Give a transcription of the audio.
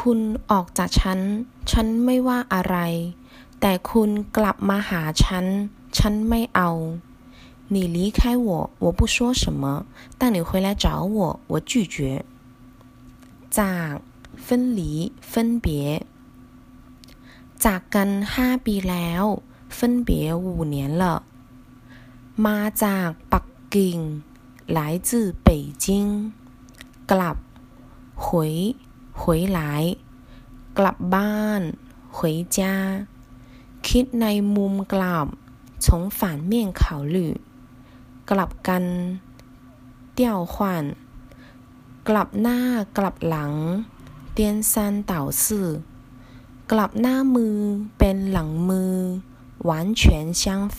คุณออกจากฉัน ฉันไม่ว่าอะไร แต่คุณกลับมาหาฉัน ฉันไม่เอา。你离开我，我不说什么，但你回来找我，我拒绝。จาก分离分别จากกันห้าปีแล้ว分别五年了มาจากปักกิ่ง来自北京กลับ回 回来กลับบ้าน回家คิดในมุมกลับ从反面考虑กลับกัน调换กลับหน้ากลับหลัง颠三倒四กลับหน้ามือเป็นหลังมือ完全相反